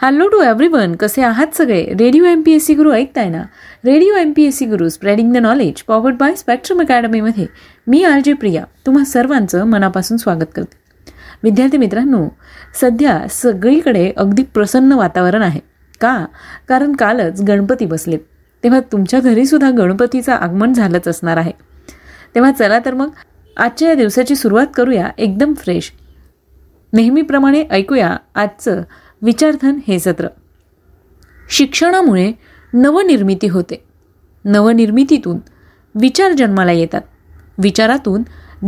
Hello to one कसे आहात सगळे? Radio M P S C Guru ऐकताय ना? Radio M P S C Guru spreading the knowledge powered by spectrum अकॅडमीमध्ये मी R J Priya. तुम्हा सर्वांचं मनापासून स्वागत करते. विद्यार्थी मित्रांनो सध्या सगळीकडे अगदी प्रसन्न वातावरण आहे. का? कारण कालच गणपती बसलेत तेव्हा तुमच्या घरीसुद्धा गणपतीचं आगमन झालंच असणार आहे. तेव्हा चला तर मग आजच्या या दिवसाची सुरुवात करूया एकदम फ्रेश नेहमीप्रमाणे ऐकूया आजचं विचारधन हे सत्र. शिक्षणामुळे नवनिर्मिती होते. नवनिर्मितीतून विचार जन्माला येतात. विचारातून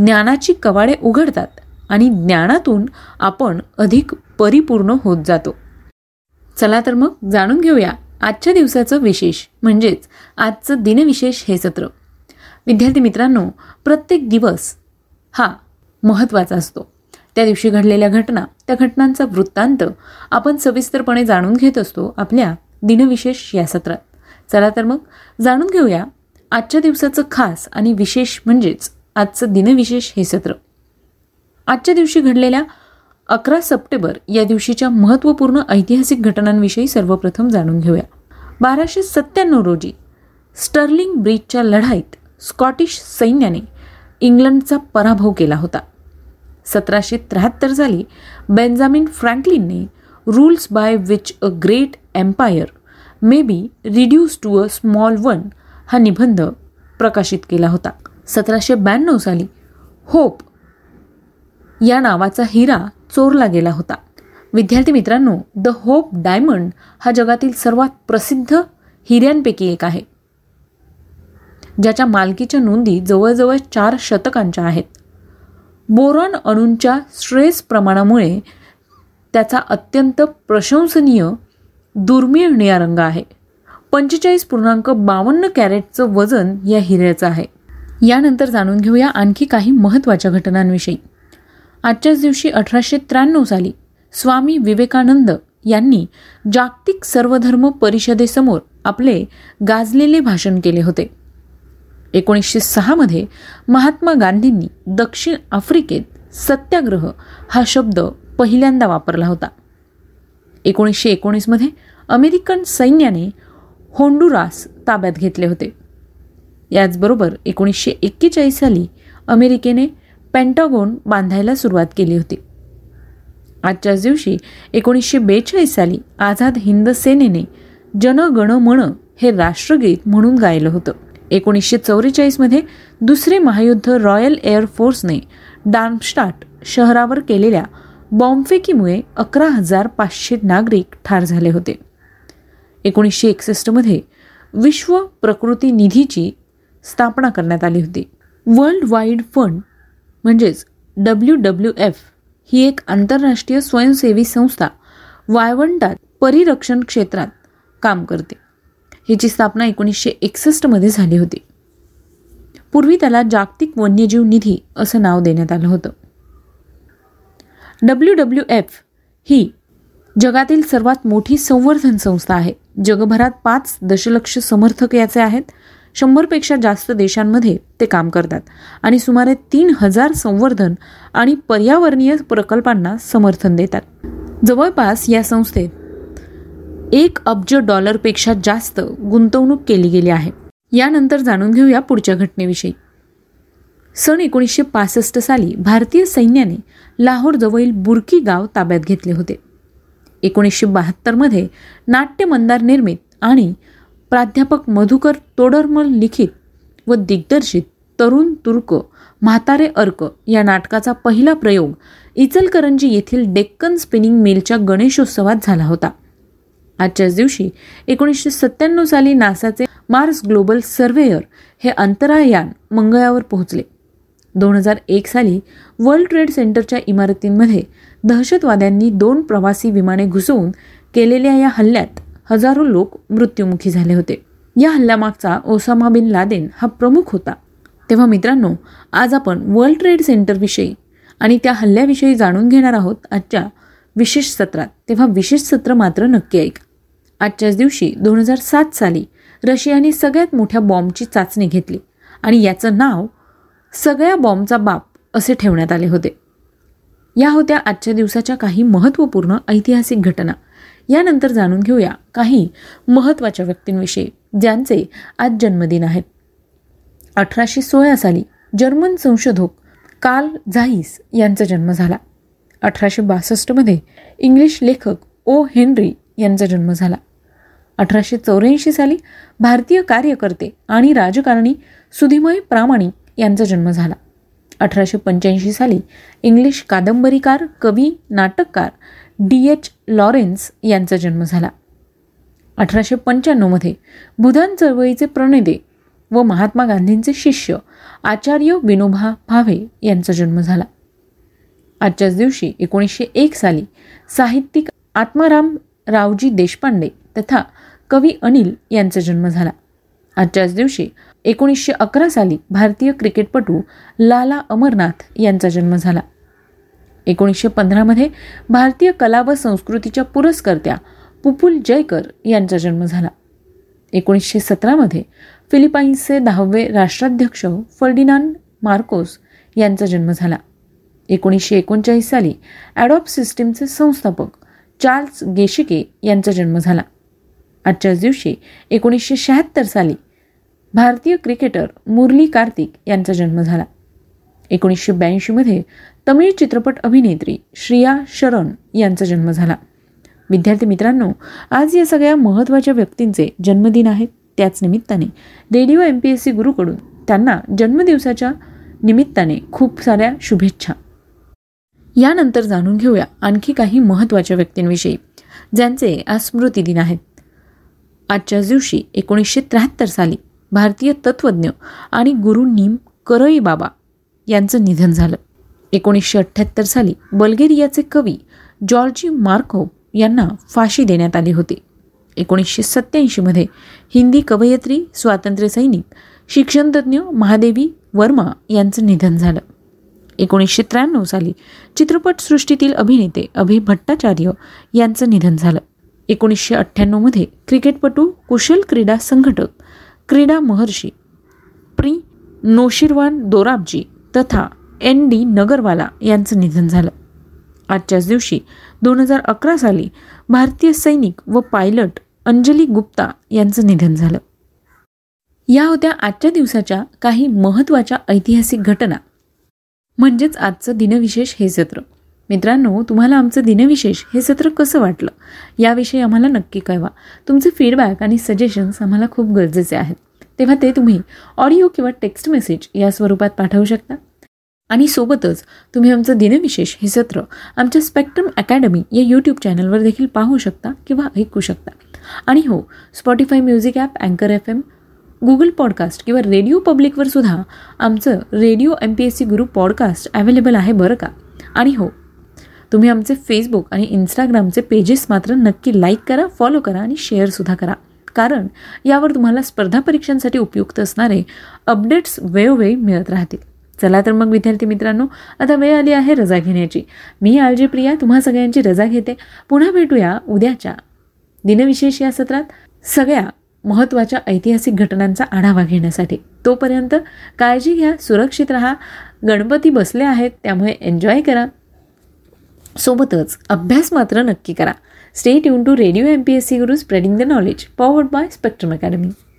ज्ञानाची कवाडे उघडतात आणि ज्ञानातून आपण अधिक परिपूर्ण होत जातो. चला तर मग जाणून घेऊया आजच्या दिवसाचं विशेष म्हणजेच आजचं दिनविशेष हे सत्र. विद्यार्थी मित्रांनो प्रत्येक दिवस हा महत्त्वाचा असतो. त्या दिवशी घडलेल्या घटना त्या घटनांचा वृत्तांत आपण सविस्तरपणे जाणून घेत असतो आपल्या दिनविशेष या सत्रात. चला तर मग जाणून घेऊया आजच्या दिवसाचं खास आणि विशेष म्हणजेच आजचं दिनविशेष हे सत्र. आजच्या दिवशी घडलेल्या अकरा सप्टेंबर या दिवशीच्या महत्त्वपूर्ण ऐतिहासिक घटनांविषयी सर्वप्रथम जाणून घेऊया. बाराशे सत्त्याण्णव रोजी स्टर्लिंग ब्रिजच्या लढाईत स्कॉटिश सैन्याने इंग्लंडचा पराभव केला होता. सतराशे त्र्याहत्तर साली Benjamin फ्रँकलिनने rules by which a great empire may be reduce to a small one हा निबंध प्रकाशित केला होता. सतराशे ब्याण्णव साली होप या नावाचा हिरा चोरला गेला होता. विद्यार्थी मित्रांनो द होप डायमंड हा जगातील सर्वात प्रसिद्ध हिऱ्यांपैकी एक आहे ज्याच्या मालकीच्या नोंदी जवळजवळ चार शतकांच्या आहेत. बोरॉन अणूंच्या स्ट्रेस प्रमाणामुळे त्याचा अत्यंत प्रशंसनीय दुर्मिळ निळा रंग आहे. पंचेचाळीस पूर्णांक बावन्न कॅरेटचं वजन या हिऱ्याचं आहे. यानंतर जाणून घेऊया आणखी काही महत्त्वाच्या घटनांविषयी. आजच्याच दिवशी अठराशे त्र्याण्णव साली स्वामी विवेकानंद यांनी जागतिक सर्वधर्म परिषदेसमोर आपले गाजलेले भाषण केले होते. एकोणीसशे सहामध्ये महात्मा गांधींनी दक्षिण आफ्रिकेत सत्याग्रह हा शब्द पहिल्यांदा वापरला होता. एकोणीसशे एकोणीसमध्ये अमेरिकन सैन्याने होंडुरास ताब्यात घेतले होते. याचबरोबर एकोणीसशे एक्केचाळीस साली अमेरिकेने पेंटागोन बांधायला सुरुवात केली होती. आजच्याच दिवशी एकोणीसशे बेचाळीस साली आझाद हिंद सेनेने जन गण मण हे राष्ट्रगीत म्हणून गायलं होतं. एकोणीसशे चौवेचाळीसमध्ये दुसरे महायुद्ध रॉयल एअरफोर्सने डार्मस्टाट शहरावर केलेल्या बॉम्बफेकीमुळे अकरा हजार पाचशे नागरिक ठार झाले होते. एकोणीसशे एकसष्टमध्ये विश्व प्रकृती निधीची स्थापना करण्यात आली होती. वर्ल्ड वाईड फंड म्हणजेच डब्ल्यू डब्ल्यू एफ ही एक आंतरराष्ट्रीय स्वयंसेवी संस्था वायवंटात परिरक्षण क्षेत्रात काम करते. हिची स्थापना एकोणीसशे एकसष्टमध्ये झाली होती. पूर्वी त्याला जागतिक वन्यजीव निधी असं नाव देण्यात आलं होतं. डब्ल्यू डब्ल्यू एफ ही जगातील सर्वात मोठी संवर्धन संस्था आहे. जगभरात पाच दशलक्ष समर्थक याचे आहेत. शंभरपेक्षा जास्त देशांमध्ये ते काम करतात आणि सुमारे तीन हजार संवर्धन आणि पर्यावरणीय प्रकल्पांना समर्थन देतात. जवळपास या संस्थेत एक अब्ज डॉलरपेक्षा जास्त गुंतवणूक केली गेली आहे. यानंतर जाणून घेऊया पुढच्या घटनेविषयी. सन एकोणीसशे पासष्ट साली भारतीय सैन्याने लाहोरजवळील बुरकी गाव ताब्यात घेतले होते. एकोणीसशे बहात्तरमध्ये नाट्य मंदार निर्मित आणि प्राध्यापक मधुकर तोडरमल लिखित व दिग्दर्शित तरुण तुर्क म्हातारे अर्क या नाटकाचा पहिला प्रयोग इचलकरंजी येथील डेक्कन स्पिनिंग मिलच्या गणेशोत्सवात झाला होता. आजच्याच दिवशी एकोणीसशे सत्त्याण्णव साली नासाचे मार्स ग्लोबल सर्वेयर हे अंतराळयान मंगळावर पोहोचले. दोन हजार एक साली वर्ल्ड ट्रेड सेंटरच्या इमारतींमध्ये दहशतवाद्यांनी दोन प्रवासी विमाने घुसवून केलेल्या या हल्ल्यात हजारो लोक मृत्युमुखी झाले होते. या हल्ल्यामागचा ओसामा बिन लादेन हा प्रमुख होता. तेव्हा मित्रांनो आज आपण वर्ल्ड ट्रेड सेंटरविषयी आणि त्या हल्ल्याविषयी जाणून घेणार आहोत आजच्या विशेष सत्रात. तेव्हा विशेष सत्र मात्र नक्की ऐक. आजच्याच दिवशी दोन हजार सात साली रशियाने सगळ्यात मोठ्या बॉम्बची चाचणी घेतली आणि याचं नाव सगळ्या बॉम्बचा बाप असे ठेवण्यात आले होते. या होत्या आजच्या दिवसाच्या काही महत्त्वपूर्ण ऐतिहासिक घटना. यानंतर जाणून घेऊया काही महत्त्वाच्या व्यक्तींविषयी ज्यांचे आज जन्मदिन आहेत. अठराशे सोळा साली जर्मन संशोधक कार्ल झाईस यांचा जन्म झाला. अठराशे बासष्टमध्ये इंग्लिश लेखक ओ हेनरी यांचा जन्म झाला. अठराशे चौऱ्याऐंशी साली भारतीय कार्यकर्ते आणि राजकारणी सुधिमय प्रामाणिक यांचा जन्म झाला. अठराशे पंच्याऐंशी साली इंग्लिश कादंबरीकार कवी नाटककार डी एच लॉरेन्स यांचा जन्म झाला. अठराशे पंच्याण्णवमध्ये भूदान चळवळीचे प्रणेते व महात्मा गांधींचे शिष्य आचार्य विनोबा भावे यांचा जन्म झाला. आजच्याच दिवशी एकोणीसशे एक साली साहित्यिक आत्माराम रावजी देशपांडे तथा कवी अनिल यांचा जन्म झाला. आजच्याच दिवशी एकोणीसशे अकरा साली भारतीय क्रिकेटपटू लाला अमरनाथ यांचा जन्म झाला. एकोणीसशे पंधरामध्ये भारतीय कला व संस्कृतीच्या पुरस्कर्त्या पुपुल जयकर यांचा जन्म झाला. एकोणीसशे सतरामध्ये फिलिपाईन्सचे दहावे राष्ट्राध्यक्ष फर्डिनांड मार्कोस यांचा जन्म झाला. एकोणीसशे एकोणचाळीस साली ॲडॉप सिस्टीमचे संस्थापक चार्ल्स गेशिके यांचा जन्म झाला. आजच्याच दिवशी एकोणीसशे शहात्तर साली भारतीय क्रिकेटर मुरली कार्तिक यांचा जन्म झाला. एकोणीसशे ब्याऐंशीमध्ये तमिळ चित्रपट अभिनेत्री श्रिया शरण यांचा जन्म झाला. विद्यार्थी मित्रांनो आज या सगळ्या महत्त्वाच्या व्यक्तींचे जन्मदिन आहेत त्याच निमित्ताने radio M P S C गुरुकडून त्यांना जन्मदिवसाच्या निमित्ताने खूप साऱ्या शुभेच्छा. यानंतर जाणून घेऊया आणखी काही महत्त्वाच्या व्यक्तींविषयी ज्यांचे आज स्मृतिदिन आहेत. आजच्याच दिवशी एकोणीसशे त्र्याहत्तर साली भारतीय तत्त्वज्ञ आणि गुरु नीम करई बाबा यांचं निधन झालं. एकोणीसशे अठ्ठ्याहत्तर साली बल्गेरियाचे कवी जॉर्जी मार्कोव यांना फाशी देण्यात आली होती. एकोणीसशे सत्त्याऐंशीमध्ये हिंदी कवयित्री स्वातंत्र्यसैनिक शिक्षणतज्ज्ञ महादेवी वर्मा यांचं निधन झालं. एकोणीसशे त्र्याण्णव साली चित्रपटसृष्टीतील अभिनेते अभि भट्टाचार्य यांचं निधन झालं. एकोणीसशे अठ्ठ्याण्णवमध्ये क्रिकेटपटू कुशल क्रीडा संघटक क्रीडा महर्षी प्री नोशिरवान दोराबजी तथा एन डी नगरवाला यांचं निधन झालं. आजच्याच दिवशी दोन हजार अकरा साली भारतीय सैनिक व पायलट अंजली गुप्ता यांचं निधन झालं. या होत्या आजच्या दिवसाच्या काही महत्त्वाच्या ऐतिहासिक घटना. म्हणजेच आजचं दिनविशेष हे सत्र. मित्रांनो तुम्हाला आमचं दिनविशेष हे सत्र कसं वाटलं? याविषयी आम्हाला नक्की कळवा. तुमचे फीडबॅक आणि सजेशन्स आम्हाला खूप गरजेचे आहेत. तेव्हा ते तुम्ही ऑडिओ किंवा टेक्स्ट मेसेज या स्वरूपात पाठवू शकता. आणि सोबतच तुम्ही आमचं दिनविशेष हे सत्र आमच्या स्पेक्ट्रम अकॅडमी या यूट्यूब चॅनलवर देखील पाहू शकता किंवा ऐकू शकता. आणि हो स्पॉटीफाय म्युझिक ॲप अँकर एफ एम गुगल पॉडकास्ट किंवा रेडिओ पब्लिकवर सुद्धा आमचं radio M P S C Guru podcast available आहे बरं का? आणि हो तुम्ही आमचे फेसबुक आणि इंस्टाग्रामचे पेजेस मात्र नक्की लाईक करा फॉलो करा आणि शेअरसुद्धा करा. कारण यावर तुम्हाला स्पर्धा परीक्षांसाठी उपयुक्त असणारे अपडेट्स वेळोवेळी मिळत राहतील. चला तर मग विद्यार्थी मित्रांनो आता वेळ आली आहे रजा घेण्याची. मी आलजी प्रिया तुम्हा सगळ्यांची रजा घेते. पुन्हा भेटूया उद्याच्या दिनविशेष या सत्रात. सगळ्या महत्त्वाच्या ऐतिहासिक घटनांचा आढावा घेण्यासाठी. तोपर्यंत काळजी घ्या सुरक्षित राहा गणपती बसले आहेत त्यामुळे एन्जॉय करा. सोबतच अभ्यास मात्र नक्की करा. Stay tune to radio M P S C Guru spreading the knowledge powered by spectrum academy